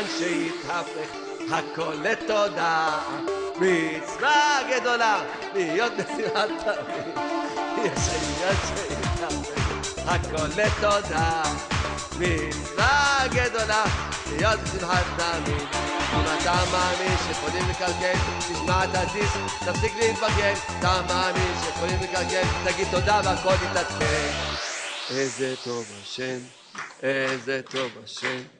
עניין שהתהפך הכל לתודה. מצווה גדולה להיות בשמחת תמיד יש עניין שהתהפך הכל לתודה. מצווה גדולה להיות בשמחת תמיד אם אתה מאמין שיכולים לקלקל, תשמע את הדיסק, תפסיק להתבגן אתה מאמין שיכולים לקלקל, תגיד תודה והכל יתעדכן. איזה טוב השם, איזה טוב השם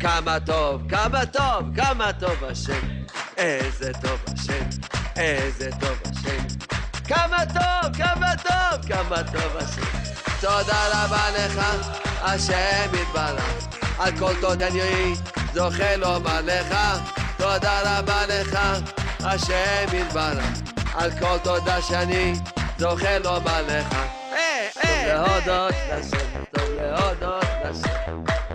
כמה טוב, כמה טוב, כמה טוב השם, איזה טוב השם, איזה טוב השם, כמה טוב, כמה טוב, כמה טוב השם. תודה רבה לך, השם יתברך, על כל תודני זוכה לומר לך, תודה רבה לך, השם יתברך, על כל תודה שאני זוכה לומר לך. טוב להודות לשם, טוב להודות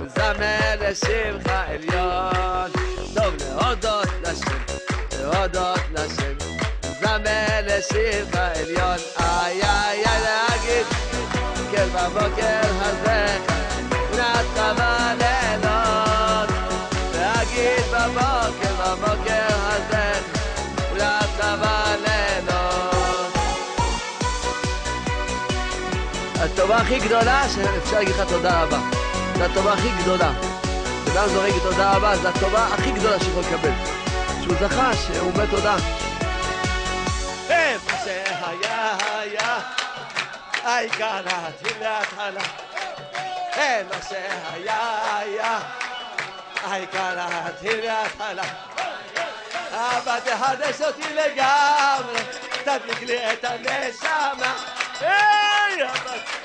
זמר לשמך עליון, טוב להודות לשם, להודות לשם, זמר לשמך עליון, איי איי איי להגיד בוקר בבוקר הזה נעשה בלילות להגיד בבוקר בבוקר הזה הטובה הכי גדולה שאפשר להגיד לך תודה רבה. זו הטובה הכי גדולה. אדם זורק תודה רבה זו הטובה הכי גדולה שיכול לקבל. שהוא זכה שהוא אומר תודה. מה שהיה היה העיקר להתחיל להתחלה אין מה שהיה היה העיקר להתחיל להתחלה אבא תחדש אותי לגמרי. תדליק לי את הנשמה. היי אבא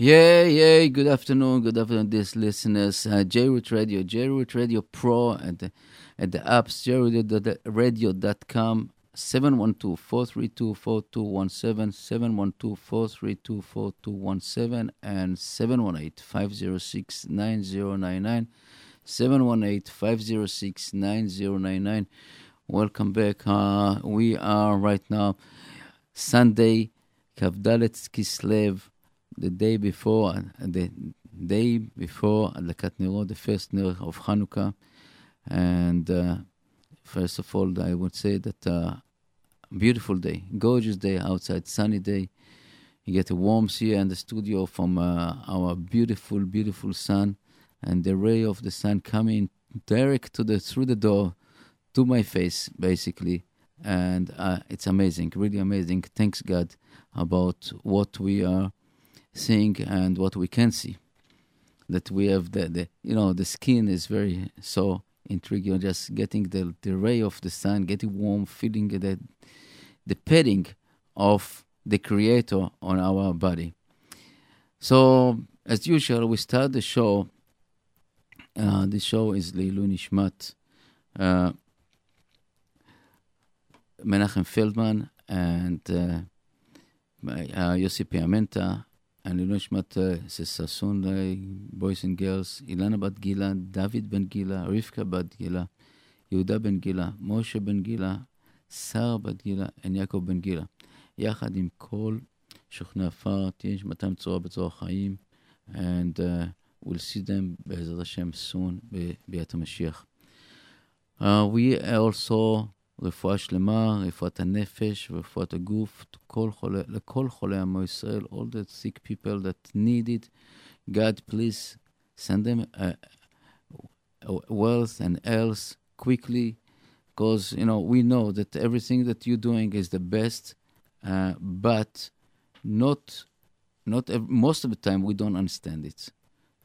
Yeah, yeah, good afternoon, good afternoon, dear listeners. Uh, Radio, JRoot Radio Pro at the, at the apps, jrootradio.com, 712-432-4217, 712-432-4217, and 718-506-9099, 718-506-9099. Welcome back. Uh, we are right now Sunday, Kavdalet Kislev, the day before, the day before Adlakat Nero, the first Ner of Hanukkah. And uh, first of all, I would say that uh, beautiful day, gorgeous day outside, sunny day. You get a warmth here in the studio from uh, our beautiful, beautiful sun, and the ray of the sun coming direct to the through the door to my face, basically, and uh, it's amazing, really amazing. Thanks God about what we are seeing and what we can see. That we have the, the you know the skin is very so intriguing. Just getting the the ray of the sun, getting warm, feeling the the petting of the Creator on our body. So, as usual, we start the show. Uh, the show is Leilu Nishmat, uh, Menachem Feldman, and uh, uh, Yossi Piamenta, אני לא אשמע את אה, זה ששון בויס אנד גרס, אילנה בת גילה, דוד בן גילה, רבקה בת גילה, יהודה בן גילה, משה בן גילה, שר בת גילה, אין יעקב בן גילה. יחד עם כל שוכני עפר, תהיה נשמתם צורה בצורה חיים, and uh, we'll see them בעזרת השם soon בביאת המשיח. Uh, we also רפואה שלמה, רפואת הנפש ורפואת הגוף לכל חולה, לכל חולי עמו ישראל, all the sick people that need it. God, please send them uh, wealth and health quickly, because you know we know that everything that you're doing is the best, uh, but not not ev- most of the time we don't understand it.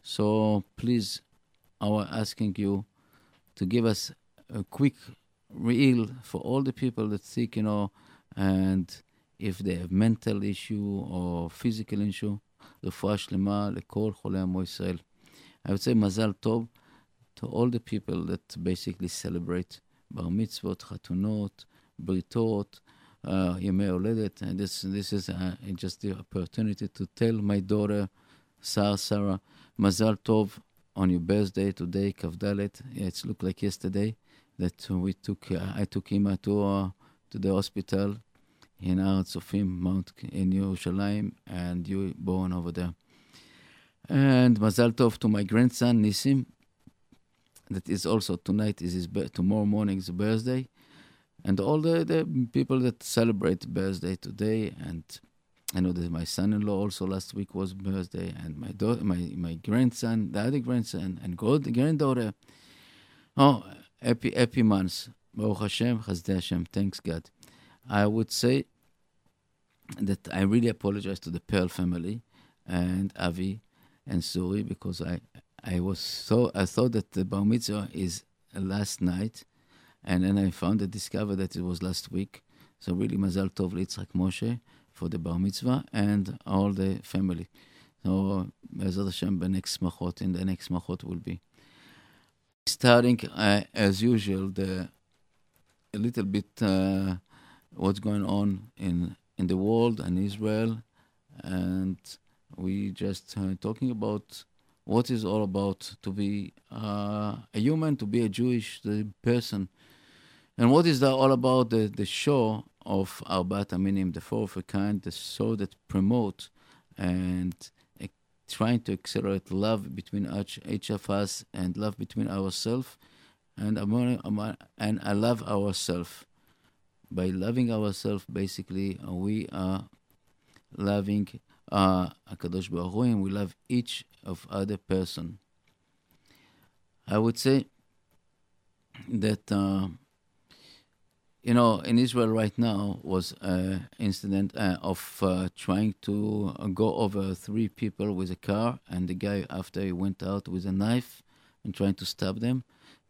So please, our asking you to give us a quick reel for all the people that seek, you know, and if they have mental issue or physical issue, רפואה שלמה לכל חולי עמו ישראל. I would say מזל טוב to all the people that basically celebrate בר מצוות, חתונות, בריתות, uh, ימי הולדת. And this, this is uh, just the opportunity to tell my daughter, Sarah, Sarah, מזל טוב on your birthday today, כ"ד. Yeah, it looked like yesterday that we took. Uh, I took him to to the hospital in Ar Tzofim, Mount in Jerusalem, and you were born over there. And Mazal Tov to my grandson Nisim. That is also tonight is his tomorrow morning's birthday, and all the, the people that celebrate birthday today. And I know that my son-in-law also last week was birthday, and my daughter, my my grandson, the other grandson, and god granddaughter. Oh, happy happy months. Baruch Hashem, Chasdei Hashem. Thanks God. I would say that I really apologize to the Pearl family and Avi and Suri because I I was so I thought that the bar mitzvah is last night, and then I found and discovered that it was last week. So really, Mazal Tov Litzrak Moshe for the bar mitzvah and all the family. So Bezrat Hashem, the next machot and the next machot will be starting uh, as usual the a little bit uh, what's going on in in the world and Israel, and we just uh, talking about what is all about to be uh, a human, to be a Jewish person, and what is that all about? The the show of Arbat Aminim, the four of a kind, the show that promote and trying to accelerate love between each, each of us and love between ourselves, and among, among, and I love ourselves by loving ourselves, basically, uh, we are loving uh, Baruch Hu, and we love each of other person. I would say that uh, you know in Israel right now was an incident uh, of uh, trying to go over three people with a car, and the guy after he went out with a knife and trying to stab them.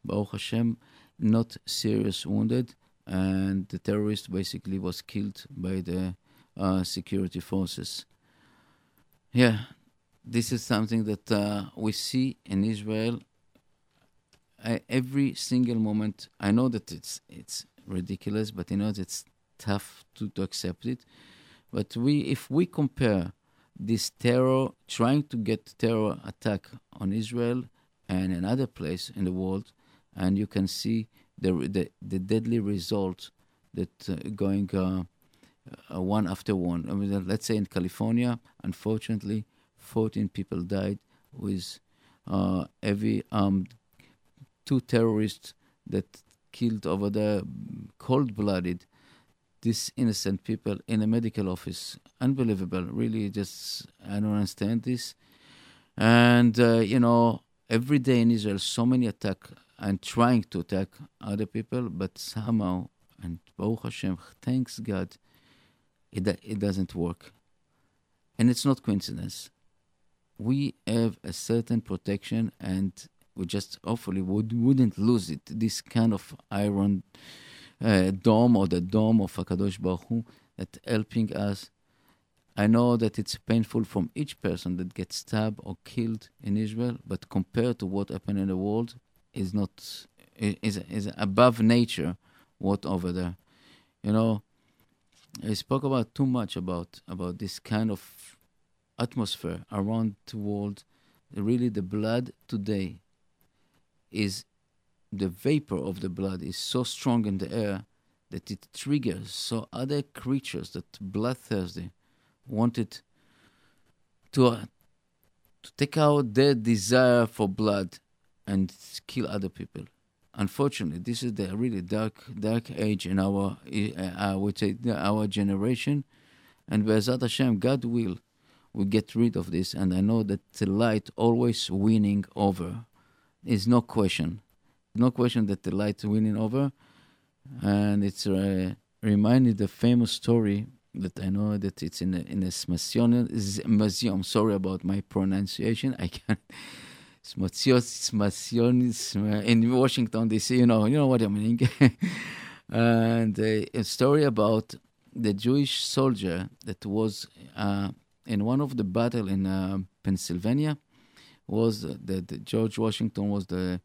Baruch Hashem, not serious wounded and the terrorist basically was killed by the uh, security forces. Yeah, this is something that uh, we see in Israel I, every single moment. I know that it's it's ridiculous, but you know it's tough to, to accept it. But we, if we compare this terror, trying to get terror attack on Israel and another place in the world, and you can see the the, the deadly result that uh, going uh, uh, one after one. I mean, let's say in California, unfortunately, 14 people died with uh, every armed two terrorists that killed over there, cold-blooded, these innocent people in a medical office. Unbelievable, really. Just I don't understand this. And uh, you know, every day in Israel, so many attack and trying to attack other people, but somehow, and Baruch Hashem, thanks God, it, it doesn't work. And it's not coincidence. We have a certain protection, and we just hopefully would, wouldn't lose it. This kind of iron uh, dome or the dome of Hakadosh Baruch Hu that helping us. I know that it's painful from each person that gets stabbed or killed in Israel, but compared to what happened in the world, is not is is above nature. What over there, you know. I spoke about too much about about this kind of atmosphere around the world. Really, the blood today is the vapor of the blood is so strong in the air that it triggers so other creatures that bloodthirsty wanted to uh, to take out their desire for blood and kill other people. Unfortunately, this is the really dark dark age in our uh, I would say our generation, and Be'ezrat Hashem, God will, we get rid of this. And I know that the light always winning over, is no question. no question that the light's winning over, and it's uh, reminded the famous story that I know that it's in a, in a Smithsonian Sorry about my pronunciation. I can't. In Washington D.C. You know, you know what I mean. and uh, a story about the Jewish soldier that was uh, in one of the battle in uh, Pennsylvania. Was the George Washington was the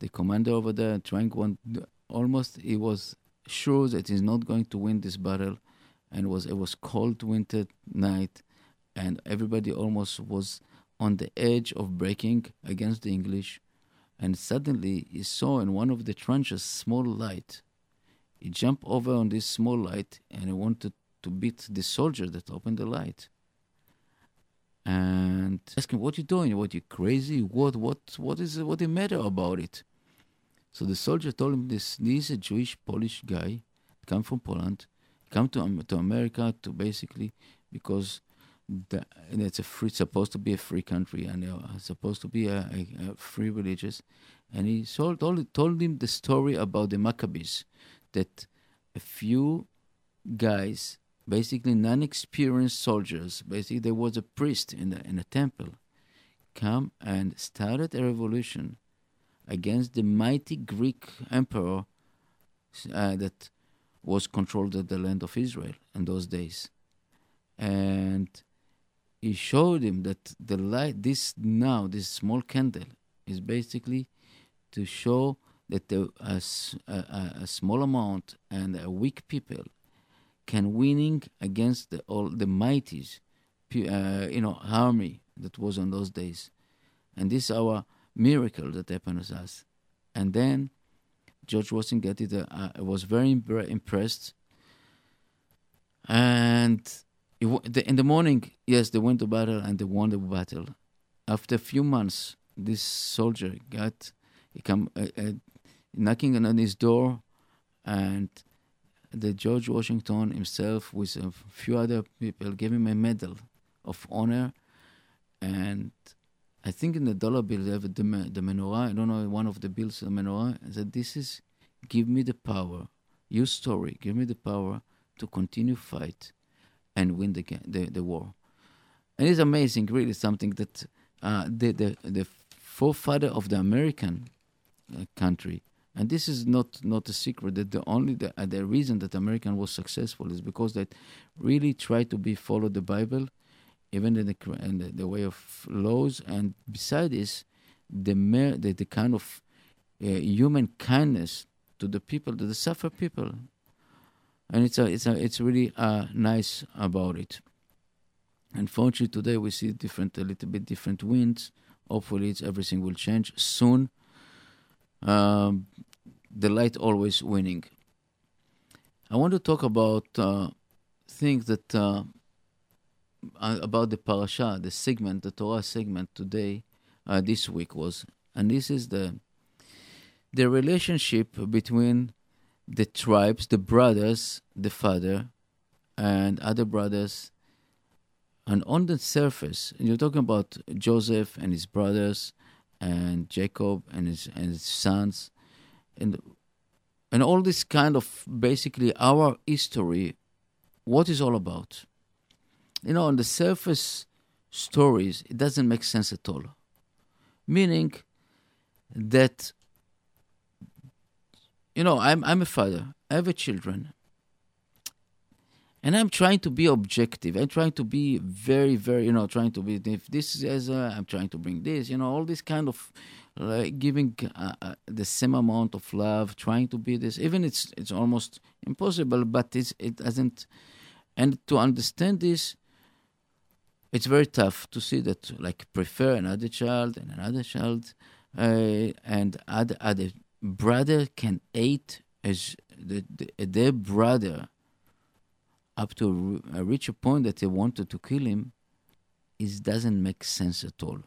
the commander over there, trying one almost he was sure that he's not going to win this battle, and was it was cold winter night, and everybody almost was on the edge of breaking against the English, and suddenly he saw in one of the trenches small light. He jumped over on this small light and he wanted to beat the soldier that opened the light. And asked him, "What you doing? What you crazy? What what what is what the matter about it?" So the soldier told him this. Is a Jewish Polish guy, come from Poland, come to to America to basically because the, it's a free, supposed to be a free country and uh, supposed to be a, a, a, free religious. And he told, told him the story about the Maccabees, that a few guys, basically non-experienced soldiers, basically there was a priest in the in a temple, come and started a revolution against the mighty Greek emperor uh, that was controlled the land of Israel in those days. And he showed him that the light, this now, this small candle, is basically to show that the, a, a, a, small amount and a weak people can winning against the, all the mighties, uh, you know, army that was on those days. And this our miracle that happened to us. And then George Washington it, uh, was very impressed. And in the morning, yes, they went to battle and they won the battle. After a few months, this soldier got he come uh, uh, knocking on his door, and the George Washington himself, with a few other people, gave him a medal of honor, and I think in the dollar bill they have the, the menorah. I don't know one of the bills, the menorah. Said, "This is give me the power, your story, give me the power to continue fight and win the the, the war." And it's amazing, really, something that uh, the the the forefather of the American uh, country. And this is not, not a secret that the only the, uh, the reason that American was successful is because they really tried to be follow the Bible even in the, in the, the way of laws. And beside this, the, mer- the, the kind of uh, human kindness to the people, to the suffer people. And it's a, it's a, it's really uh, nice about it. Unfortunately, today we see different, a little bit different winds. Hopefully, it's, everything will change soon. Um, the light always winning. I want to talk about uh, things that uh, about the parasha, the segment, the Torah segment today, uh, this week was, and this is the the relationship between the tribes, the brothers, the father, and other brothers. And on the surface, you're talking about Joseph and his brothers, and Jacob and his and his sons, and and all this kind of basically our history. What is all about? you know, on the surface stories, it doesn't make sense at all. Meaning that, you know, I'm, I'm a father, I have a children, and I'm trying to be objective. I'm trying to be very, very, you know, trying to be, if this is, uh, I'm trying to bring this, you know, all this kind of like giving uh, uh, the same amount of love, trying to be this. Even it's it's almost impossible, but it's, it doesn't. And to understand this, it's very tough to see that like prefer another child and another child uh, and other other brother can hate as the, the, their brother up to reach a point that they wanted to kill him it doesn't make sense at all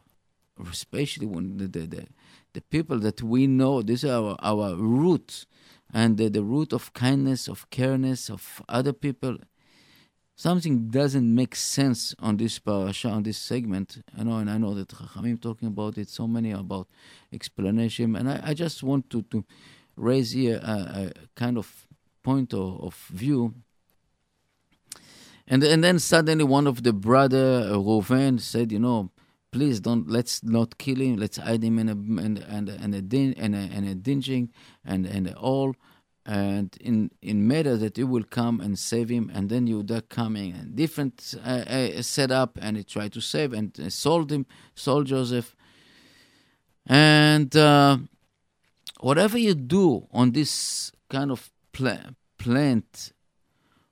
especially when the, the, the, the people that we know this is our, our roots and the, the root of kindness of careness of other people something doesn't make sense on this parasha, on this segment. I know, and I know that Chachamim talking about it, so many about explanation, and I, I just want to, to raise here a, a kind of point of, of view. And and then suddenly one of the brother uh, Reuven said, you know, please don't let's not kill him. Let's hide him in a and and and a din and a, and a dinging and and all. And in in matter that you will come and save him, and then Yehuda coming and different uh, uh, and he tried to save and uh, sold him, sold Joseph, and uh, whatever you do on this kind of pla- plant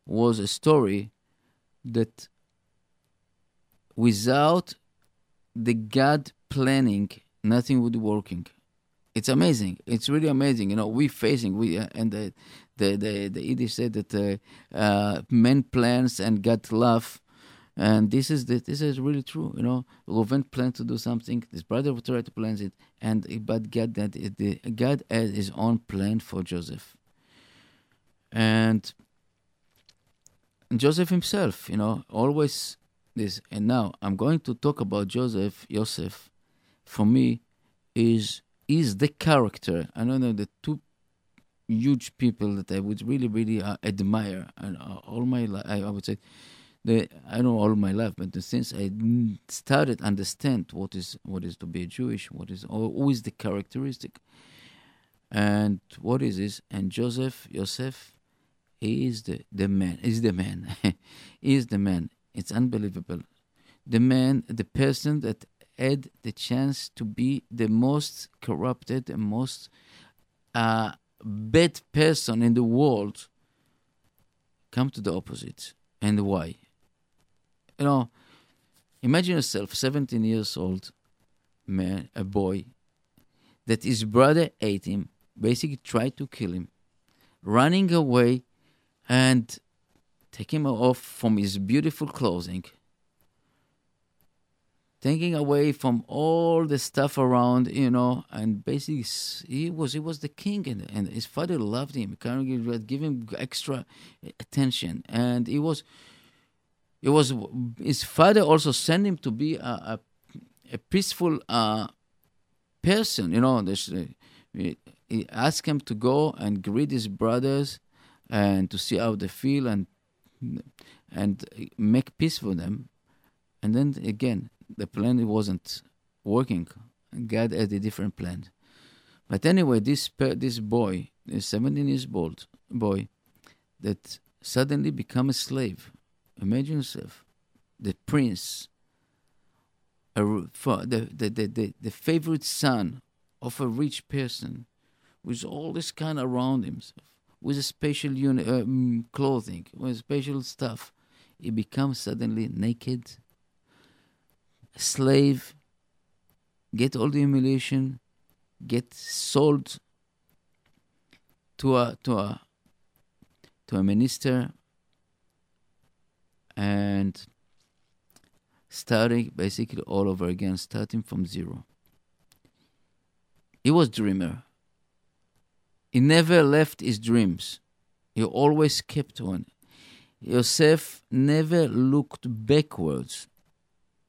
was a story that without the God planning, nothing would be working it's amazing. It's really amazing. You know, we facing we uh, and the the the, the Yiddish said that uh, uh, men plans and God love, and this is the, this is really true. You know, Reuven planned to do something. His brother try to plan it, and but God that the God had His own plan for Joseph, and Joseph himself. You know, always this. And now I'm going to talk about Joseph. Joseph, for me, is is the character. I don't know the two huge people that I would really, really uh, admire, and uh, all my life, I, I, would say, the I know all my life, but since I started understand what is what is to be a Jewish, what is who is the characteristic, and what is this, and Joseph Joseph, he is the the man, is the man, is the man. It's unbelievable, the man, the person that had the chance to be the most corrupted and most uh, bad person in the world come to the opposite. And why? You know, imagine yourself, 17 years old man, a boy, that his brother ate him, basically tried to kill him, running away and taking him off from his beautiful clothing taking away from all the stuff around, you know, and basically he was he was the king, and, and his father loved him, kind of give him extra attention, and he was. It was his father also sent him to be a, a, a peaceful uh, person, you know. He asked him to go and greet his brothers and to see how they feel and and uh, make peace for them. And then again, the plan wasn't working. God had a different plan. But anyway, this this boy, this 17 years old boy, that suddenly become a slave. Imagine yourself, the prince, a, the, the, the, the favorite son of a rich person, with all this kind around himself, with a special uni- um, clothing, with special stuff. He becomes suddenly naked slave, get all the humiliation, get sold to a to a to a minister and starting basically all over again, starting from zero. He was dreamer. He never left his dreams. He always kept on. Yosef never looked backwards.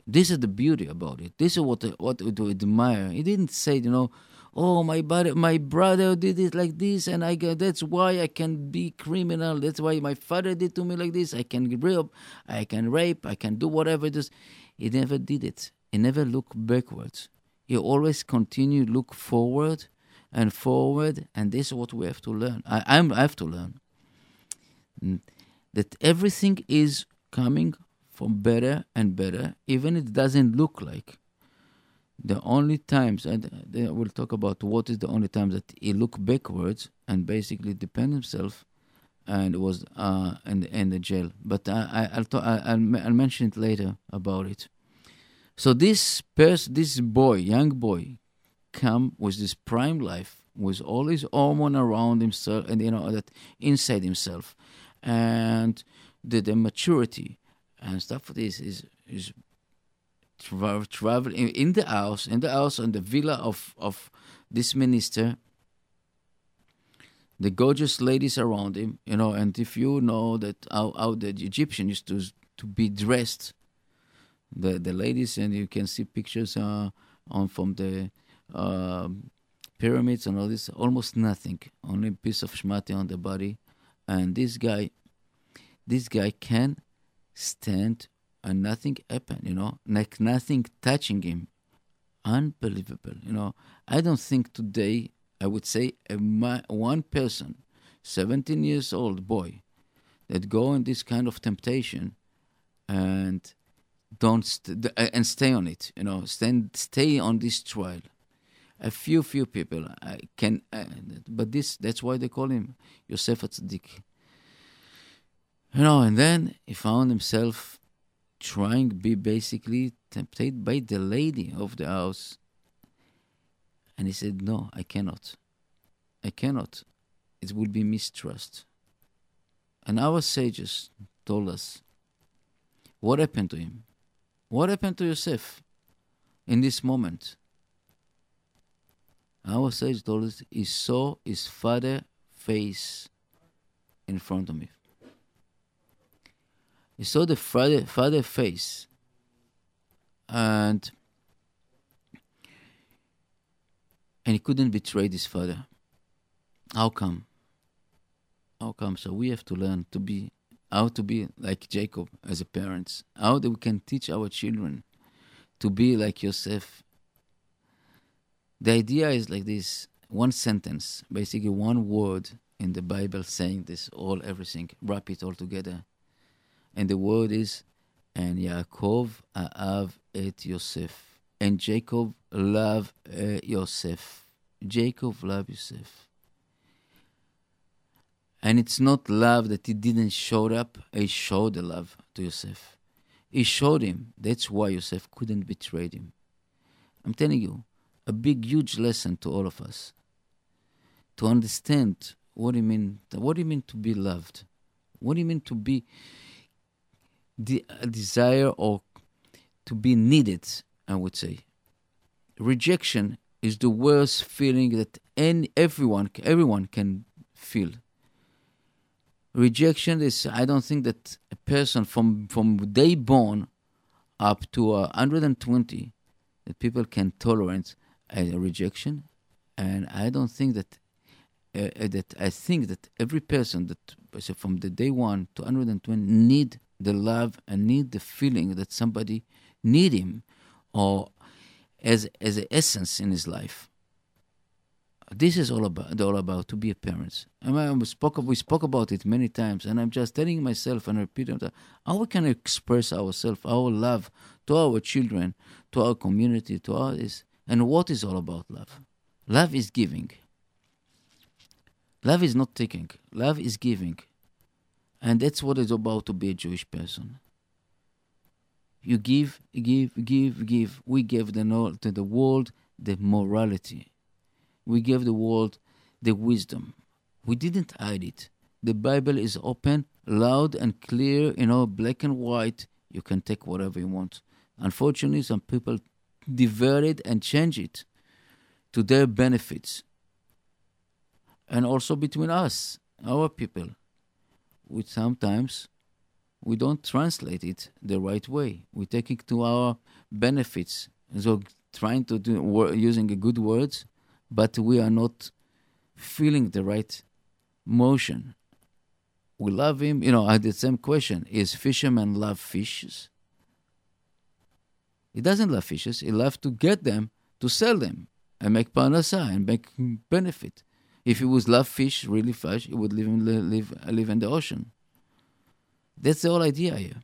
This is the beauty about it. This is what what to admire. He didn't say, you know, oh my brother, my brother did it like this, and I that's why I can be criminal. That's why my father did to me like this. I can rape, I can rape, I can do whatever it is. He never did it. He never looked backwards. He always continued look forward and forward, and this is what we have to learn. I, I'm, I have to learn mm, that everything is coming from better and better, even it doesn't look like. The only times, and we'll talk about what is the only times that he looked backwards and basically depend himself, and was uh, in, in the jail. But I, I, will talk, I, I'll, I'll mention it later about it. So this person, this boy, young boy, come with this prime life, with all his hormone around himself, and you know that inside himself, and the, the maturity, and stuff like this is is travel, in the house, in the house, in the villa of of this minister. the gorgeous ladies around him, you know, and if you know that how, how the Egyptian used to to be dressed, the the ladies, and you can see pictures uh, on from the uh, pyramids and all this, almost nothing, only a piece of shmati on the body, and this guy, this guy can stand and nothing happen, you know, like nothing touching him. Unbelievable, you know. I don't think today I would say a one person, 17 years old boy, that go in this kind of temptation and don't st- and stay on it, you know, stand, stay on this trial. A few, few people I can, uh, but this that's why they call him Yosef Tzaddik. You know, and then he found himself trying to be basically tempted by the lady of the house and he said, No, I cannot. I cannot. It would be mistrust. And our sages told us what happened to him. What happened to Yosef in this moment? Our sage told us he saw his father face in front of him. He saw the father, father face and and he couldn't betray his father. How come? How come? So we have to learn to be how to be like Jacob as a parents. How that we can teach our children to be like Yosef. The idea is like this: one sentence, basically one word in the Bible saying this all everything. Wrap it all together, and the word is, "And Yaakov Ahav et Yosef." and Jacob loved uh, Yosef. Jacob loved Yosef. And it's not love that he didn't show up, he showed the love to Yosef. He showed him. That's why Yosef couldn't betray him. I'm telling you, a big, huge lesson to all of us. To understand what it mean, what it mean to be loved, what it mean to be the desire or to be needed I would say. Rejection is the worst feeling that any, everyone everyone can feel. Rejection is I don't think that a person from from day born up to uh, 120 that people can tolerate a rejection, and I don't think that uh, that I think that every person that from the day one to 120 need the love and need the feeling that somebody need him or as as an essence in his life. This is all about all about to be a parent. I mean, we spoke we spoke about it many times, and I'm just telling myself and repeating that how we can express ourselves, our love to our children, to our community, to our this, and what is all about love. Love is giving. Love is not taking. Love is giving, and that's what it's about to be a Jewish person. You give, give, give, give. We gave the, to the world the morality. We gave the world the wisdom. We didn't hide it. The Bible is open, loud, and clear, you know, black and white. You can take whatever you want. Unfortunately, some people divert it and change it to their benefits. And also between us, our people, which sometimes we don't translate it the right way. We take it to our benefits. So trying to do using good words, but we are not feeling the right motion. We love him. You know, I had the same question: Is fisherman love fishes? He doesn't love fishes. He loves to get them to sell them and make parnasa and make benefit. If he was love fish, really fish, he would live in, live, live in the ocean. That's the whole idea here.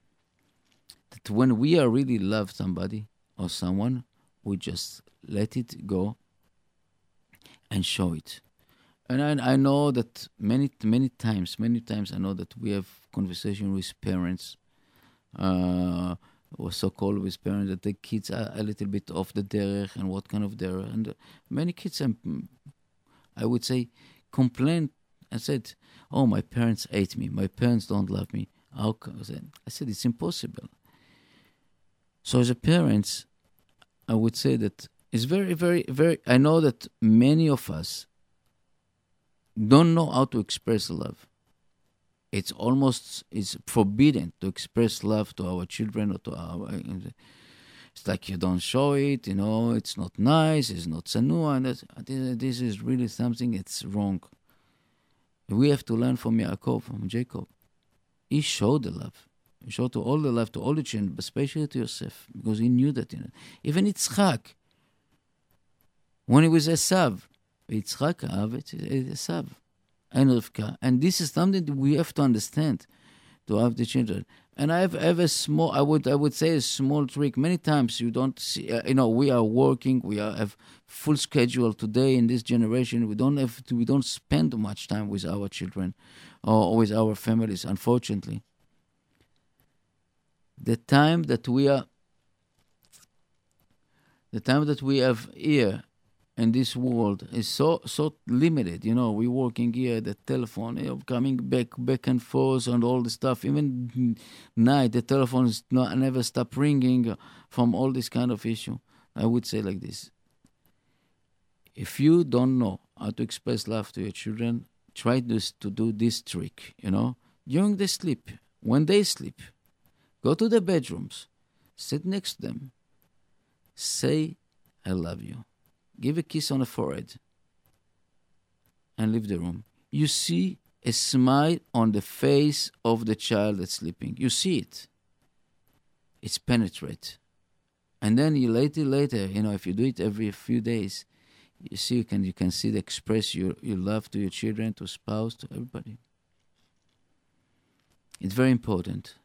That when we are really love somebody or someone, we just let it go and show it. And I, I know that many many times, many times I know that we have conversation with parents, uh, or so-called with parents that the kids are a little bit off the derech and what kind of derech. And many kids, um, I would say, complain and said, "Oh, my parents hate me. My parents don't love me." How come? I said, it's impossible. So as a parent, I would say that it's very, very, very. I know that many of us don't know how to express love. It's almost it's forbidden to express love to our children or to our. It's like you don't show it, you know. It's not nice. It's not sanua, and that's, this is really something. It's wrong. We have to learn from Yaakov, from Jacob. He showed the love. He showed to all the love to all the children, but especially to Yosef, because he knew that. You know. Even Yitzchak, when he was Esav, Yitzchak Ahav Esav and this is something that we have to understand to have the children. And I have, I have a small, I would, I would say a small trick. Many times you don't see, uh, you know, we are working, we are, have full schedule today in this generation. We don't have, to, we don't spend much time with our children or with our families, unfortunately. The time that we are, the time that we have here in this world is so so limited. You know, we working here, the telephone, you know, coming back back and forth, and all the stuff. Even night, the telephone is not never stop ringing from all this kind of issue. I would say like this: if you don't know how to express love to your children, try this to do this trick. You know, during the sleep, when they sleep, go to the bedrooms, sit next to them, say, "I love you." Give a kiss on the forehead, and leave the room. You see a smile on the face of the child that's sleeping. You see it. It's penetrate. And then you later, later, you know, if you do it every few days, you see you can you can see the express your, your love to your children, to spouse, to everybody. It's very important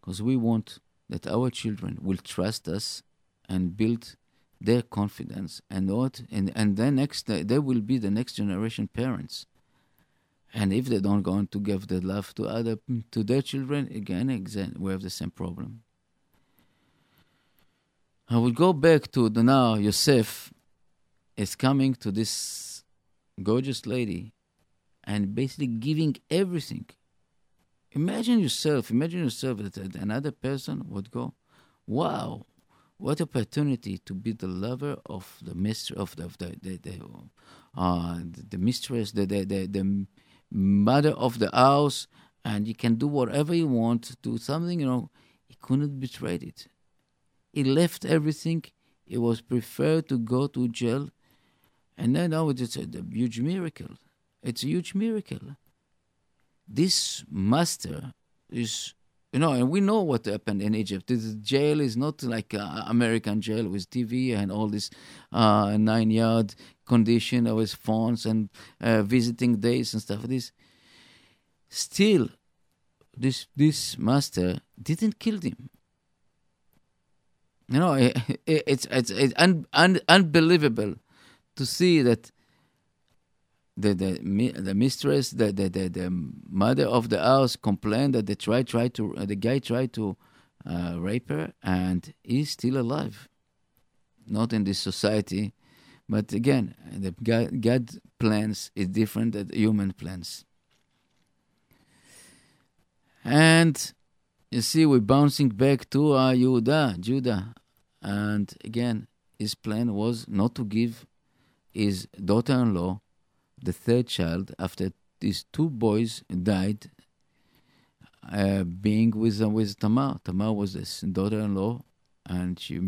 because we want that our children will trust us and build their confidence and what and and then next they will be the next generation parents. And if they don't go on to give the love to other to their children again we have the same problem. I will go back to the now yosef is coming to this gorgeous lady and basically giving everything. Imagine yourself imagine yourself that another person would go wow what opportunity to be the lover of the mistress of the, of the, the, the, uh, the mistress, the, the, the, the mother of the house, and you can do whatever you want, do something, you know. He couldn't betray it. He left everything. He was preferred to go to jail. And then now it's a, a huge miracle. It's a huge miracle. This master is you know, and we know what happened in Egypt. This jail is not like American jail with TV and all this uh, nine yard condition with phones and uh, visiting days and stuff. This still, this this master didn't kill him. You know, it, it, it's it's, it's un, un, unbelievable to see that the the the mistress, the, the the, the mother of the house complained that the try tried to uh, the guy tried to uh, rape her, and he's still alive. Not in this society, but again, the God, God plans is different than human plans. And you see, we're bouncing back to uh, Judah, Judah, and again, his plan was not to give his daughter-in-law the third child after these two boys died uh, being with uh, with Tamar. Tamar was his daughter-in-law, and she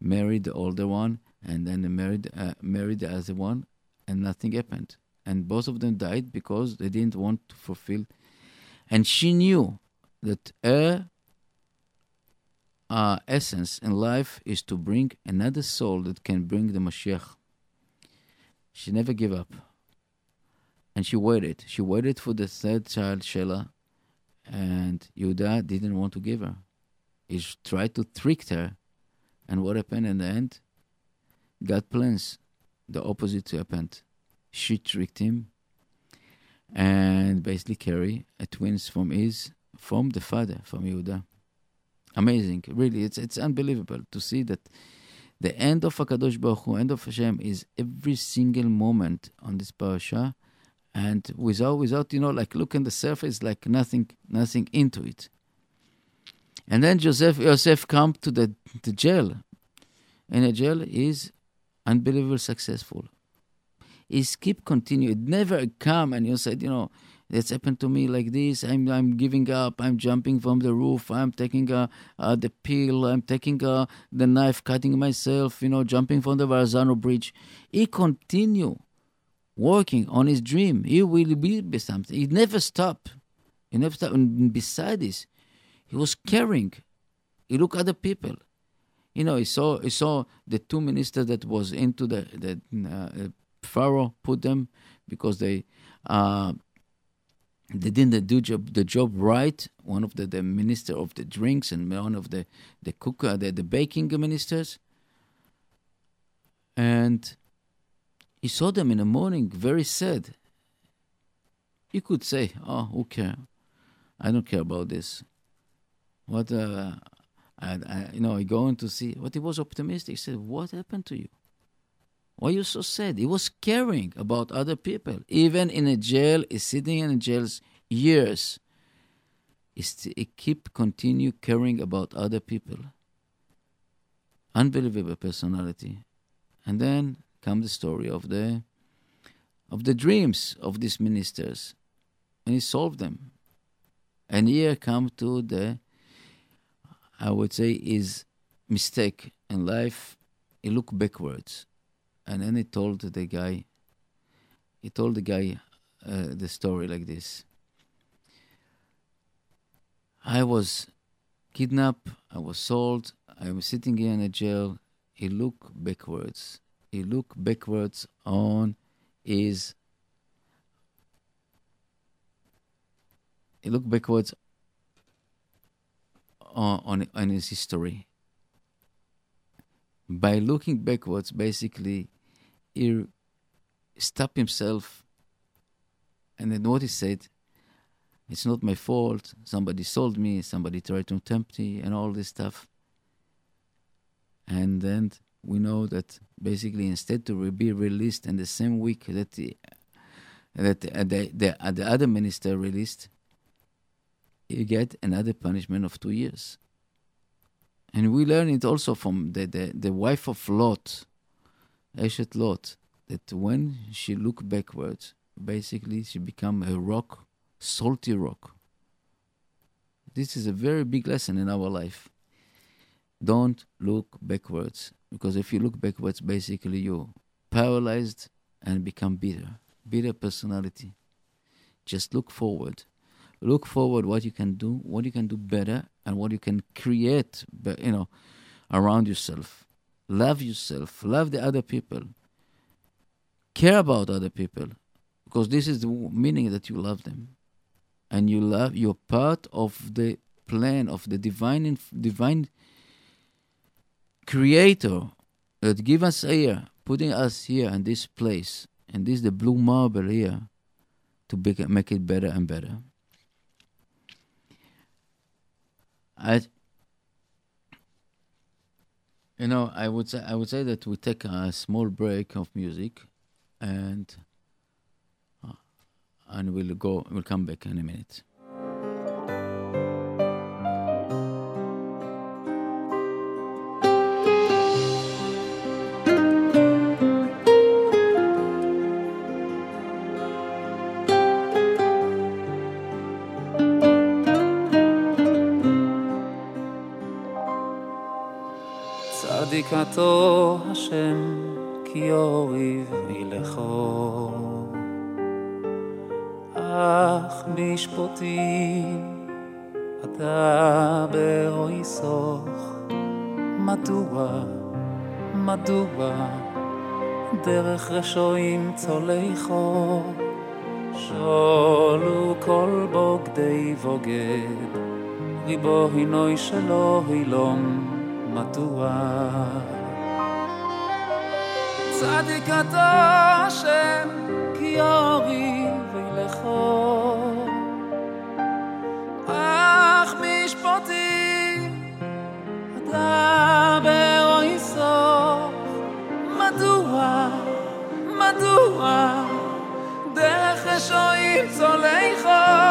married the older one, and then married uh, married the other one, and nothing happened. And both of them died because they didn't want to fulfill. And she knew that her uh, essence in life is to bring another soul that can bring the Mashiach. She never gave up and she waited. She waited for the third child, Shelah, and Yehuda didn't want to give her. He tried to trick her, and what happened in the end? God plans. The opposite happened. She tricked him, and basically carry a twins from his from the father from Yehuda. Amazing, really. It's it's unbelievable to see that the end of Hakadosh Baruch Hu, end of Hashem, is every single moment on this parasha and without without you know like looking the surface like nothing nothing into it and then joseph joseph come to the, the jail and the jail is unbelievable successful is keep continue. It never come and you said, you know, it's happened to me like this. I'm I'm giving up. I'm jumping from the roof. I'm taking uh, uh, the pill. I'm taking uh, the knife, cutting myself. You know, jumping from the Verrazano Bridge. He continue working on his dream. He will be something. He never stop. He never stop. And beside this, he was caring. He look at the people. You know, he saw he saw the two ministers that was into the the uh, Pharaoh put them because they uh, they didn't do job, the job right. One of the, the minister of the drinks and one of the the cook uh, the, the baking ministers. And he saw them in the morning very sad. You could say, "Oh, who care? I don't care about this." What uh, I, I, you know, I go in to see. But he was optimistic. He said, "What happened to you? Why are you so sad?" He was caring about other people. Even in a jail, he's sitting in a jail years. He, st- he keep continue caring about other people. Unbelievable personality. And then come the story of the of the dreams of these ministers, and he solved them. And here come to the I would say, his mistake in life. He looked backwards, and then he told the guy. He told the guy uh, the story like this. I was kidnapped. I was sold. I was sitting here in a jail. He looked backwards. He looked backwards on his. He looked backwards on, on his history. By looking backwards, basically, he stopped himself and then what he said, it's not my fault, somebody sold me, somebody tried to tempt me, and all this stuff. And then we know that basically instead to be released in the same week that the, that the, the, the, uh, the other minister released, you get another punishment of two years. And we learn it also from the, the, the wife of Lot, Eshet Lot, that when she looked backwards, basically she became a rock, salty rock. This is a very big lesson in our life. Don't look backwards, because if you look backwards, basically you're paralyzed and become bitter, bitter personality. Just look forward look forward what you can do, what you can do better, and what you can create, you know, around yourself. Love yourself. Love the other people. Care about other people, because this is the meaning that you love them, and you love. You're part of the plan of the divine, divine creator that give us here, putting us here in this place, and this the blue marble here, to make it better and better. I, you know, I would say I would say that we take a small break of music, and uh, and we'll go. We'll come back in a minute. צדיקתו השם כי אוריב מלכו. אך משפוטי אתה ברואי סוך מדוע, מדוע דרך רשועים צולחו שולו כל בוגדי בוגד ריבו הינוי שלא הילום מדוע? צדיק אתה השם כי אורי וילכו אך משפוטי אתה ברואי סוף. מדוע מדוע? דרך רשועים צולחו שונו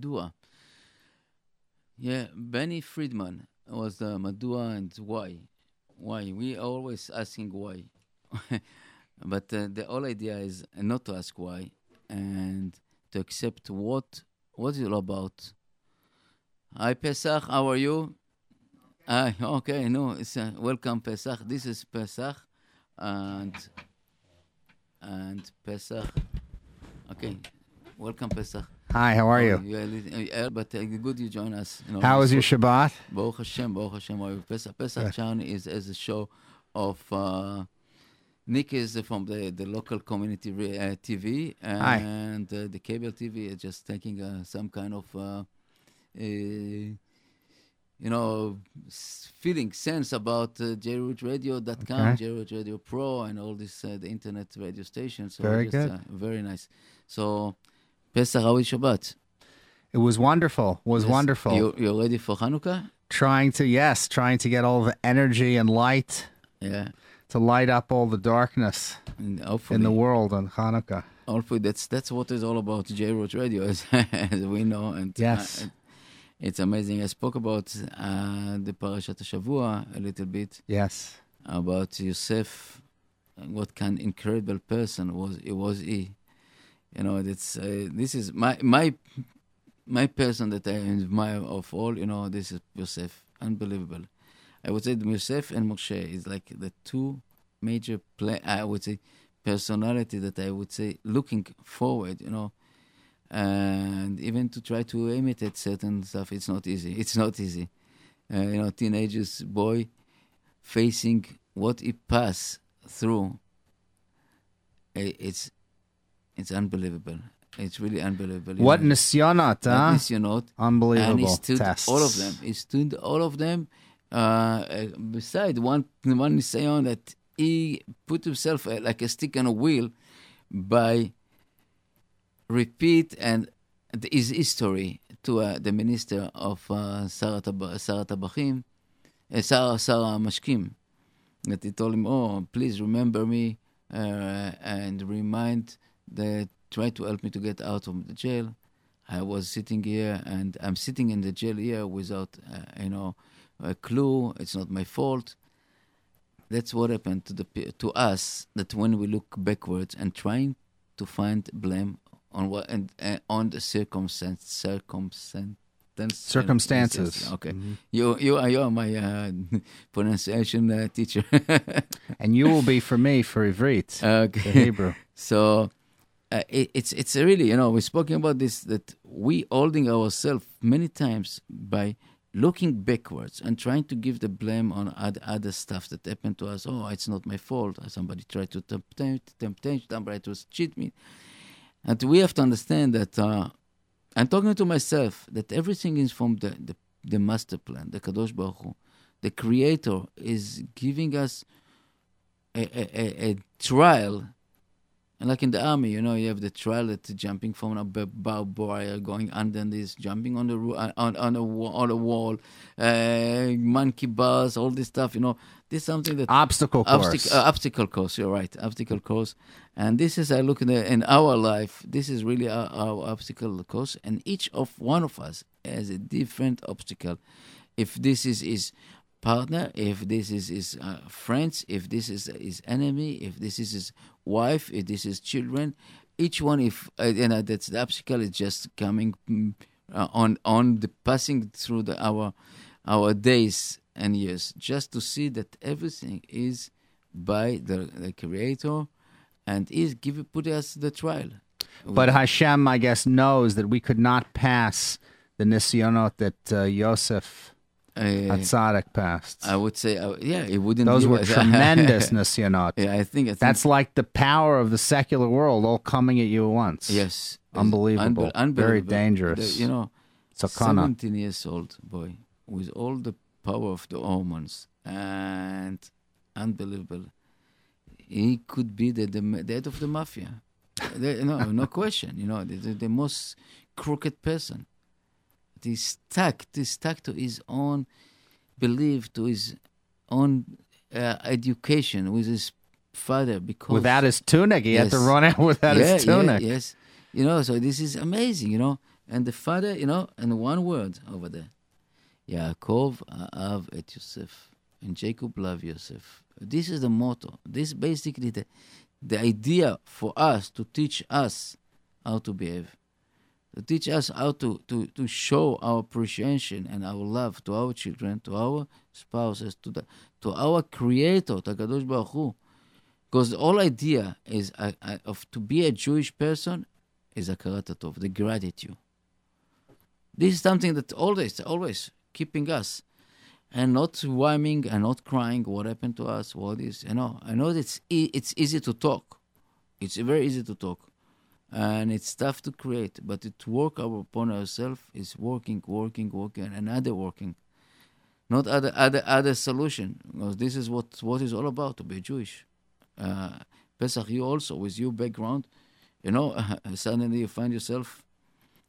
Madua. Yeah, Benny Friedman was uh, Madua and why? Why? We always asking why. but uh, the whole idea is not to ask why and to accept what what is it all about. Hi Pesach, how are you? Hi, okay, no, it's uh, welcome Pesach. This is Pesach and and Pesach. Okay, welcome Pesach. Hi, how are you? Yeah, uh, but uh, good you join us. You know, How was your Shabbat? Baruch Hashem, Baruch Hashem. you? Pesach, Pesach Chan is as a show of uh, Nick is from the, the local community uh, TV Hi. and uh, the cable TV is just taking uh, some kind of uh, uh, you know feeling sense about uh, jrootradio.com, Okay. JRoot Radio Pro, and all this uh, the internet radio stations. So Very just, good. Uh, very nice. So Pesach, how is Shabbat? It was wonderful. Was Yes. wonderful. You you ready for Hanukkah? trying to yes, trying to get all the energy and light Yeah. to light up all the darkness in the world on Hanukkah. hopefully that's that's what it's all about. JRoot Radio, as, as we know, and uh, Yes. it's amazing. I spoke about uh, the Parashat Shavua a little bit Yes. about Yosef, what kind incredible person was he was he. You know, that's uh, this is my my my person that I admire of all. You know, this is Yosef, unbelievable. I would say Yosef and Moshe is like the two major play. I would say personality that I would say looking forward. You know, and even to try to imitate certain stuff, it's not easy. It's not easy. Uh, you know, teenagers boy facing what he passed through. It's it's unbelievable. It's really unbelievable. you What know. nisyanot, What huh? nisyonot. and he stood tests. all of them. He stood all of them. Uh, uh, beside one one nisayon that he put himself uh, like a stick on a wheel by repeat and his history to uh, the minister of uh, Sarah Tab- Sar HaTabachim, uh, Sarah Sar HaMashkim, that he told him, "Oh, please remember me uh, and remind that try to help me to get out of the jail." I was sitting here, and I'm sitting in the jail here without, uh, you know, a clue. It's not my fault. That's what happened to the to us. That when we look backwards and trying to find blame on what and uh, on the circumstance circumstance Circumstances. Okay, you you are you are my uh, pronunciation uh, teacher. And you will be for me for Ivrit, okay. the Hebrew. So uh, it, it's it's really you know we're speaking about this that we holding ourselves many times by looking backwards and trying to give the blame on other, stuff that happened to us. Oh, it's not my fault. Somebody tried to tempt temptation. Somebody to cheat me. And we have to understand that uh, I'm talking to myself that everything is from the, the, the master plan, the Kadosh Baruch Hu. The Creator is giving us a, a, a, a trial and like in the army, you know, you have the trial that jumping from a barbed wire, going under this, jumping on the on on a on a wall, uh, monkey bars, all this stuff. You know, this is something that Obstacle course. obstacle, uh, obstacle course. You're right, obstacle course. And this is I look in, the, in our life. This is really our, our obstacle course, and each of one of us has a different obstacle. If this is his partner, if this is his uh, friends, if this is his enemy, if this is his wife, if this is children, each one, if uh, you know, that's the obstacle is just coming mm, uh, on on the passing through the our our days and years, just to see that everything is by the, the Creator, and is give put us the trial. But Hashem, I guess, knows that we could not pass the nisyonot that uh, Yosef Uh, Hatzadik passed. I would say, uh, yeah, it wouldn't. Those were us- tremendous nisyonot. yeah, I think I think That's like the power of the secular world all coming at you at once. yes, Unbelievable. unbe- Very dangerous. The- you know, Sakana. 17 years old boy with all the power of the omens and unbelievable. He could be the, the, the head of the mafia. No, no question. You know, the, the most crooked person. He's stuck. He's stuck to his own belief, to his own uh, education with his father. Because Without his tunic, he had to run out without his tunic. Yeah, yes. You know, so this is amazing, you know. And the father, you know, and one word over there. Yaakov Ahav et Yosef. And Jacob love Yosef. This is the motto. This basically the the idea for us to teach us how to behave. To teach us how to, to, to show our appreciation and our love to our children, to our spouses, to the to our creator, to Kadosh Baruch Hu. Because the whole idea is uh, uh, of to be a Jewish person is a karatatov, the gratitude. This is something that always, always keeping us, and not whining and not crying. What happened to us? What is you know? I know it's e- it's easy to talk, it's very easy to talk, and it's tough to create. But to work upon ourselves is working, working, working, and another working not other other other solution because this is what what is all about to be Jewish. Uh, Pesach, you also with your background, you know, suddenly you find yourself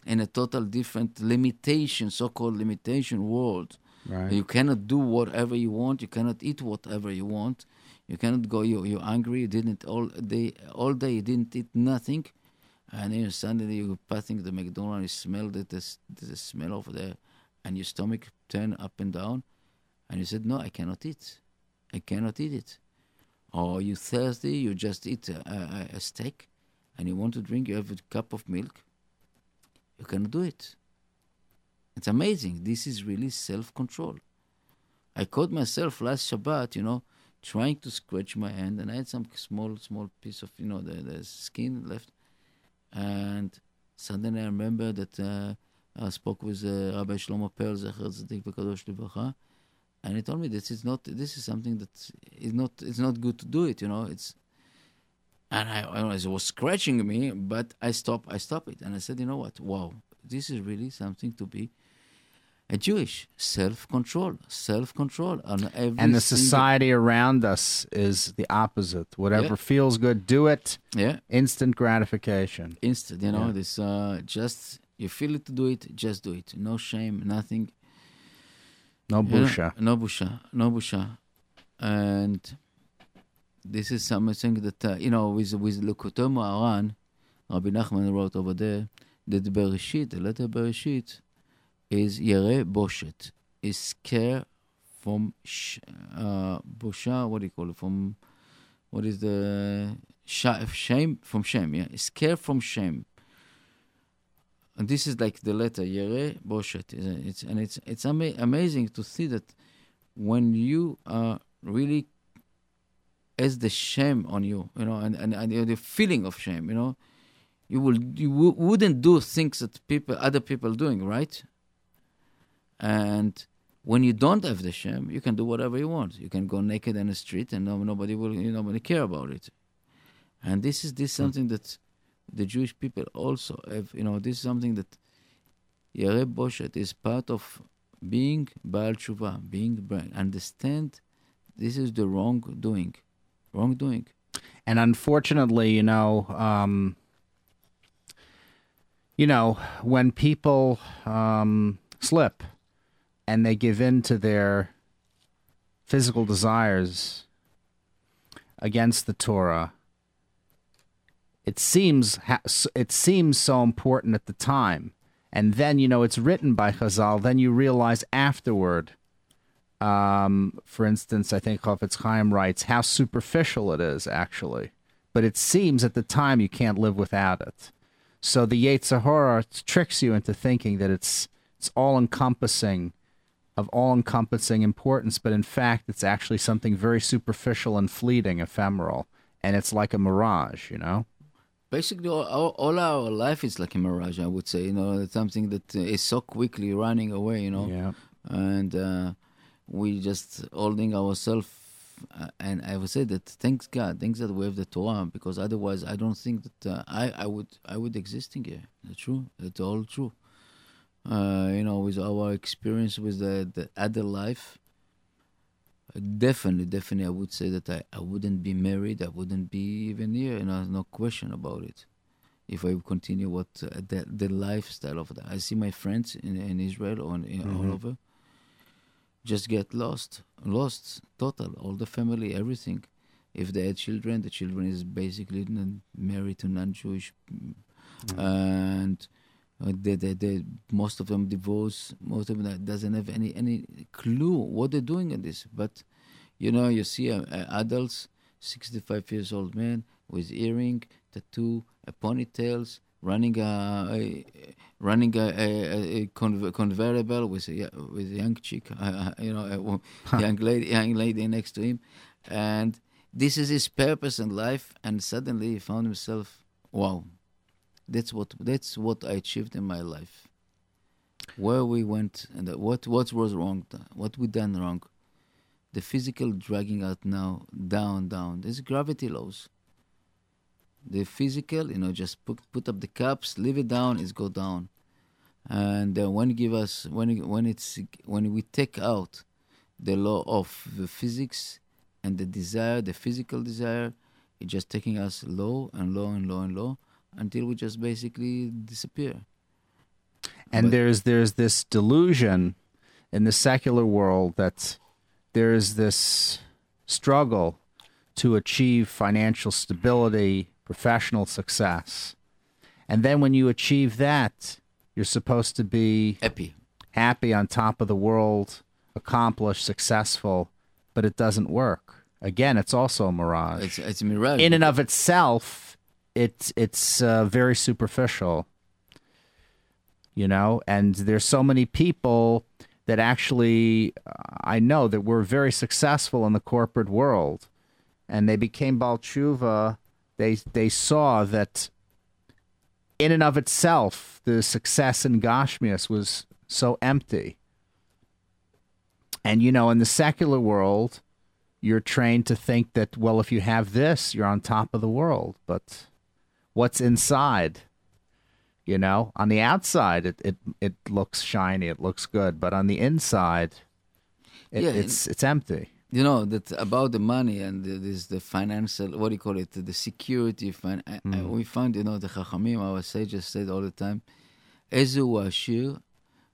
in a total different limitation, so-called limitation world. Right. You cannot do whatever you want. You cannot eat whatever you want. You cannot go. You you're hungry. You didn't all day all day. You didn't eat nothing, and then suddenly you're passing the McDonald's. And you smell the the, the smell over there, and your stomach turn up and down, and you said, "No, I cannot eat. I cannot eat it." Or you thirsty. You just eat a, a, a steak, and you want to drink, you have a cup of milk, you cannot do it. It's amazing. This is really self control. I caught myself last Shabbat, you know, trying to scratch my hand, and I had some small, small piece of, you know, the, the skin left. And suddenly I remember that uh, I spoke with uh, Rabbi Shlomo Perl, Zecher and he told me this is not, this is something that is not, it's not good to do it, you know, it's, and I, I it was scratching me, but I stopped, I stopped it, and I said, you know what, wow, this is really something to be a Jewish self-control, self-control on every And the single- society around us is the opposite. Whatever Yeah. feels good, do it. yeah, Instant gratification. instant. You know, Yeah. this uh, just you feel it to do it, just do it. No shame, nothing. No You know, no busha, no busha, and this is something that uh, you know with with Likutei Moharan, Rabbi Nachman wrote over there that Bereshit, the letter Bereshit, is Yere Boshet, is scare from sh- uh, busha. What do you call it? From what is the sh- shame from shame? Yeah, scare from shame. And this is like the letter Yere Boshet. It's and it's it's ama- amazing to see that when you are really as the shame on you, you know, and, and, and the feeling of shame, you know, you will you w- wouldn't do things that people other people are doing, right? And when you don't have the shame, you can do whatever you want. You can go naked in the street, and no, nobody will you nobody care about it. And this is this something that the Jewish people also have. You know, this is something that Yere Boshet is part of being Baal Tshuva, being Baal. Understand this is the wrongdoing. Wrongdoing. And unfortunately, you know, um, you know, when people um, slip and they give in to their physical desires against the Torah, it seems it seems so important at the time, and then you know it's written by Chazal. Then you realize afterward um, for instance, I think Chofetz Chaim writes how superficial it is actually, but it seems at the time you can't live without it. So the Yetzer Hara tricks you into thinking that it's it's all encompassing, of all encompassing importance, but in fact it's actually something very superficial and fleeting, ephemeral, and it's like a mirage, you know. Basically, all, all, our life is like a mirage. I would say, you know, it's something that uh, so quickly running away. You know, Yeah. and uh, we just holding ourselves. Uh, and I would say that thanks God, thanks that we have the Torah, because otherwise I don't think that uh, I I would I would exist in here. That's true. That's all true. Uh, you know, with our experience with the, the other life, definitely, definitely, I would say that I, I wouldn't be married. I wouldn't be even here. You know, no question about it. If I continue what uh, the the lifestyle of that, I see my friends in, in Israel or in, in all over, just get lost, lost, total, all the family, everything. If they had children, the children is basically married to non-Jewish, and uh, they, they, they, most of them divorce. Most of them doesn't have any any clue what they're doing in this. But you know, you see uh, uh, adults, sixty-five years old man with earring, tattoo, a ponytails, running a, a running a, a, a convertible with a with a young chick, uh, you know, a young lady, young lady next to him, and this is his purpose in life. And suddenly he found himself, wow, that's what that's what I achieved in my life. Where we went and what what was wrong, what we done wrong. The physical dragging out now down down. There's gravity laws. The physical, you know, just put put up the cups, leave it down, it's go down. And uh, when give us when when it's when we take out the law of the physics and the desire, the physical desire, it's just taking us low and low and low and low until we just basically disappear. and But- there's there's this delusion in the secular world that there's this struggle to achieve financial stability, professional success. And then when you achieve that, you're supposed to be Happy. happy on top of the world, accomplished, successful, but it doesn't work. Again, it's also a mirage. It's it's a mirage. in and of itself, it's it's uh, very superficial. You know, and there's so many people that actually I know that were very successful in the corporate world, and they became Baal Tshuva. They they saw that in and of itself, the success in Gashmias was so empty. And you know, in the secular world, you're trained to think that well, if you have this, you're on top of the world. But what's inside? You know, on the outside, it it, it looks shiny, it looks good, but on the inside, it, Yeah, it's it's empty. you know that about the money and the, this the financial what do you call it the security fin- I- mm. we found you know the chachamim our sages said all the time Eizehu ashir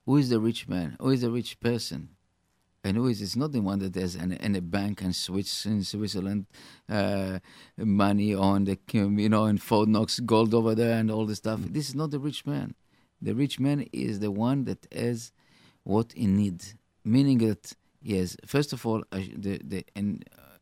who is the rich man who is the rich person and is it's not the one that has an, in a bank and switch in Switzerland uh, money on the you know in Fort Knox gold over there and all this stuff. This is not the rich man. The rich man is the one that has what he needs. Meaning that yes first of all uh, the the and uh,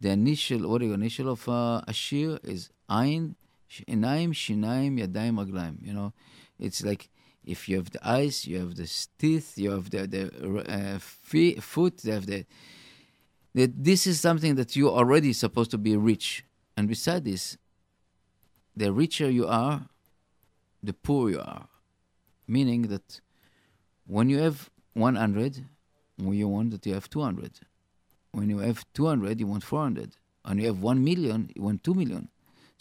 the initial what you initial of uh, ashir is ayin sh- inaim shinaim yadayim aglaim you know? It's like if you have the eyes you have the teeth you have the the uh, feet, foot you have the that this is something that you already supposed to be rich. And beside this the richer you are the poor you are. Meaning that when you have 100 when you want that you have 200 when you have 200 you want 400 and you have 1 million you want 2 million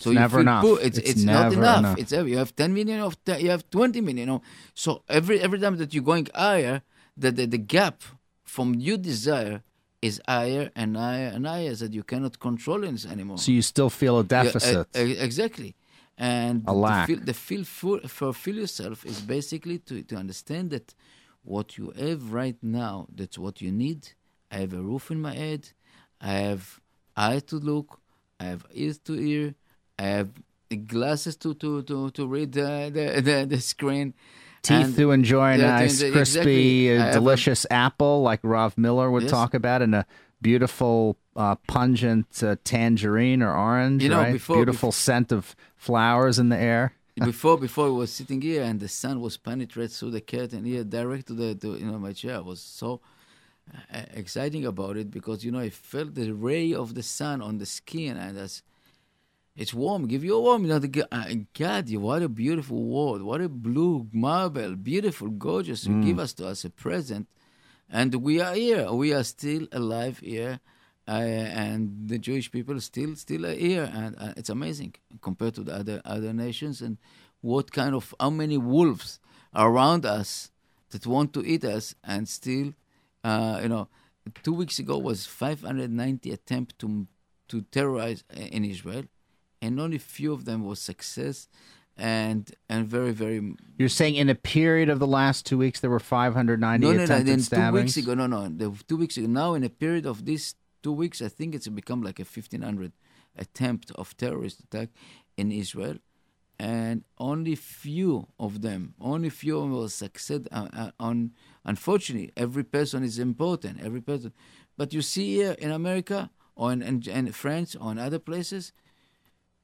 so never enough. poor. It's, It's it's, not enough. enough. It's you have 10 million of you have 20 million. So every every time that you're going higher, the the, the gap from your desire is higher and higher and higher that you cannot control it anymore. So you still feel a Yeah, uh, e- deficit. e- exactly. And A lack. The feel, the feel for, feel yourself is basically to, to understand that what you have right now, that's what you need. I have a roof in my head. I have eyes to look. I have ears to hear. I have glasses to to to, to read the, the, the, the screen. Teeth And- to enjoy a nice, enjoy- crispy, exactly. Uh, a- delicious apple, like Rav Miller would Yes. talk about, and a beautiful, uh, pungent uh, tangerine or orange, You know, right? before- beautiful scent of flowers in the air. before before I was sitting here and the sun was penetrate through the curtain here direct to the to, you know my chair I was so uh, exciting about it because you know I felt the ray of the sun on the skin and that's it's warm. Give you a warm. You know the uh, God you what a beautiful world. What a blue marble. Beautiful gorgeous. You give us to us a present. And we are here. We are still alive here. Uh, and the Jewish people still still are here, and uh, it's amazing compared to the other other nations. And what kind of how many wolves around us that want to eat us, and still, uh, you know, two weeks ago was 590 attempt to to terrorize uh, in Israel, and only few of them was success, and and very very You're saying in a period of the last two weeks there were 590 no, no, no. attempted Then two weeks ago, no, no. The two weeks ago. Now, in a period of these two weeks, I think it's become like a 1500 attempt of terrorist attack in Israel, and only few of them, only few of them will succeed. Uh, uh, on unfortunately, every person is important. Every person, but you see here in America or in, in, in France or in other places.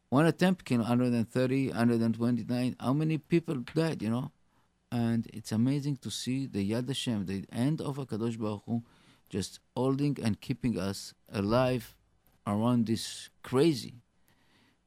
One attempt killed 130, 129. How many people died, you know? and it's amazing to see the Yad Hashem, the end of Hakadosh Baruch Hu, just holding and keeping us alive around this crazy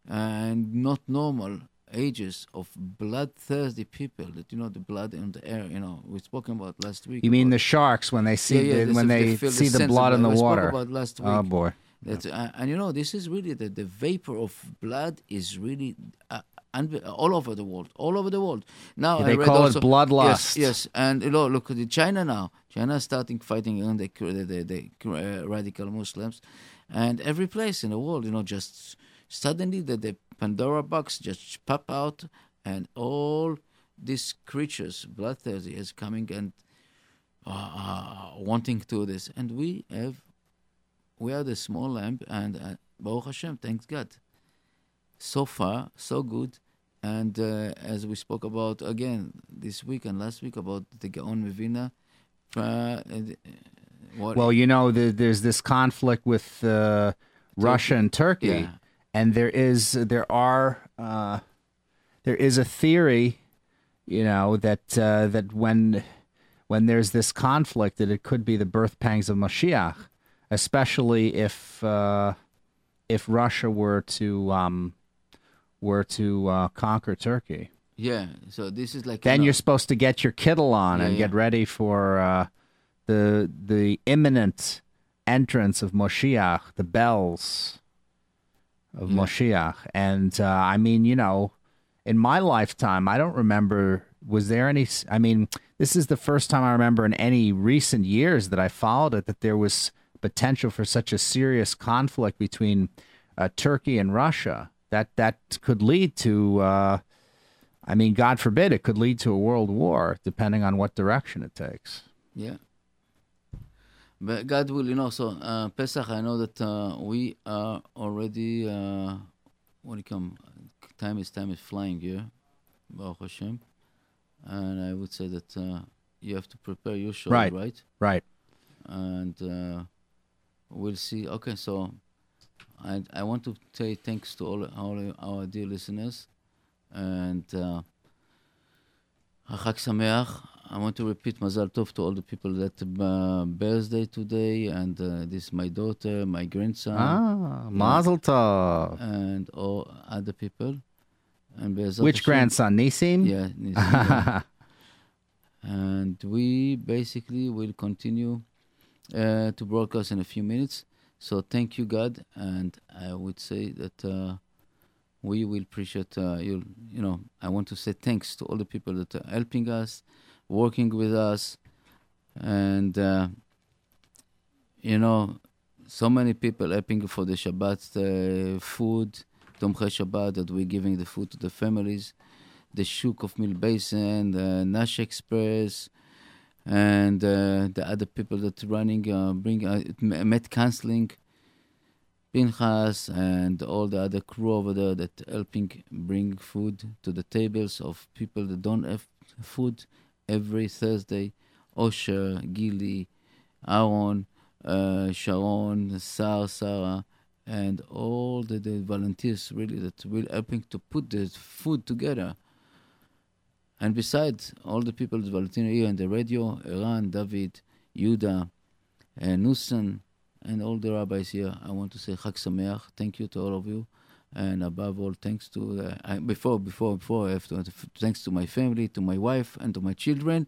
and not normal ages of bloodthirsty people. That you know the blood in the air. You know we spoke about last week. You mean the sharks when they see Yeah, yeah, the, when is- they see the of blood in the spoke water? about last oh, week. Oh boy. That, uh, and you know, this is really the, the vapor of blood is really uh, unbe- all over the world, all over the world. Now Yeah, I they read call it also, bloodlust. Yes, yes, and you know, look at China now. China is starting fighting against the the, the, the uh, radical Muslims, and every place in the world, you know, just suddenly the, the Pandora box just pop out, and all these creatures, bloodthirsty, is coming and uh, wanting to do this, and we have we are the small lamp, and uh, Baruch Hashem, thanks God. So far, so good. And uh, as we spoke about again this week and last week about the Gaon MiVilna, uh, uh, what, Well, you know, the, there's this conflict with uh, Russia and Turkey, Yeah. and there is there are uh, there is a theory, you know, that uh, that when when there's this conflict, that it could be the birth pangs of Mashiach, especially if uh, if Russia were to um, were to uh, conquer Turkey. Yeah. So this is like Then you know, you're supposed to get your kittle on Yeah, and yeah. get ready for uh, the the imminent entrance of Moshiach, the bells of Yeah. Moshiach. And uh, I mean, you know, in my lifetime, I don't remember. Was there any? i mean, this is the first time I remember in any recent years that I followed it that there was potential for such a serious conflict between uh, Turkey and Russia. That that could lead to. Uh, I mean, God forbid, it could lead to a world war, depending on what direction it takes. Yeah. But God will, you know, so uh, Pesach, I know that uh, we are already, uh, what do you come, time is time is flying here, Baruch Hashem. And I would say that uh, you have to prepare your show, Right. right? Right. And uh, we'll see. Okay, so I, I want to say thanks to all, all our dear listeners. And uh, Chag Sameach. I want to repeat Mazal Tov to all the people that uh, birthday today, and uh, this is my daughter, my grandson, Ah, Mazel Tov. and all other people. And Which grandson, Nissim? Yeah, Nissim, yeah. and we basically will continue uh, to broadcast in a few minutes. So thank you, God, and I would say that uh, we will appreciate uh, you. You know, I want to say thanks to all the people that are helping us, working with us, and uh, you know, so many people helping for the Shabbat uh, food, Tomchei Shabbat, that we're giving the food to the families the Shuk of Mill Basin, the Nash Express, and uh, the other people that running, uh, bring uh, Met Counseling, Pinchas, and all the other crew over there that helping bring food to the tables of people that don't have food every Thursday. Osher, Gili, Aaron, uh, Sharon, Sarah, Sarah, and all the, the volunteers really that will helping to put the food together. And besides, all the people volunteer here on the radio, Iran, David, Yuda, uh, Nusan, and all the rabbis here, I want to say Chag Sameach. Thank you to all of you. And above all, thanks to, uh, I, before, before, before, I have to, thanks to my family, to my wife, and to my children.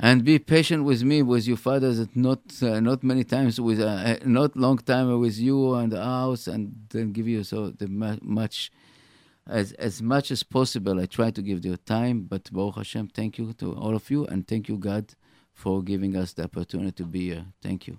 And be patient with me, with your fathers, that not uh, not many times, with uh, not long time with you and the house, and then give you so the mu- much as as much as possible. I try to give you time, but Baruch Hashem, thank you to all of you, and thank you God for giving us the opportunity to be here. Thank you.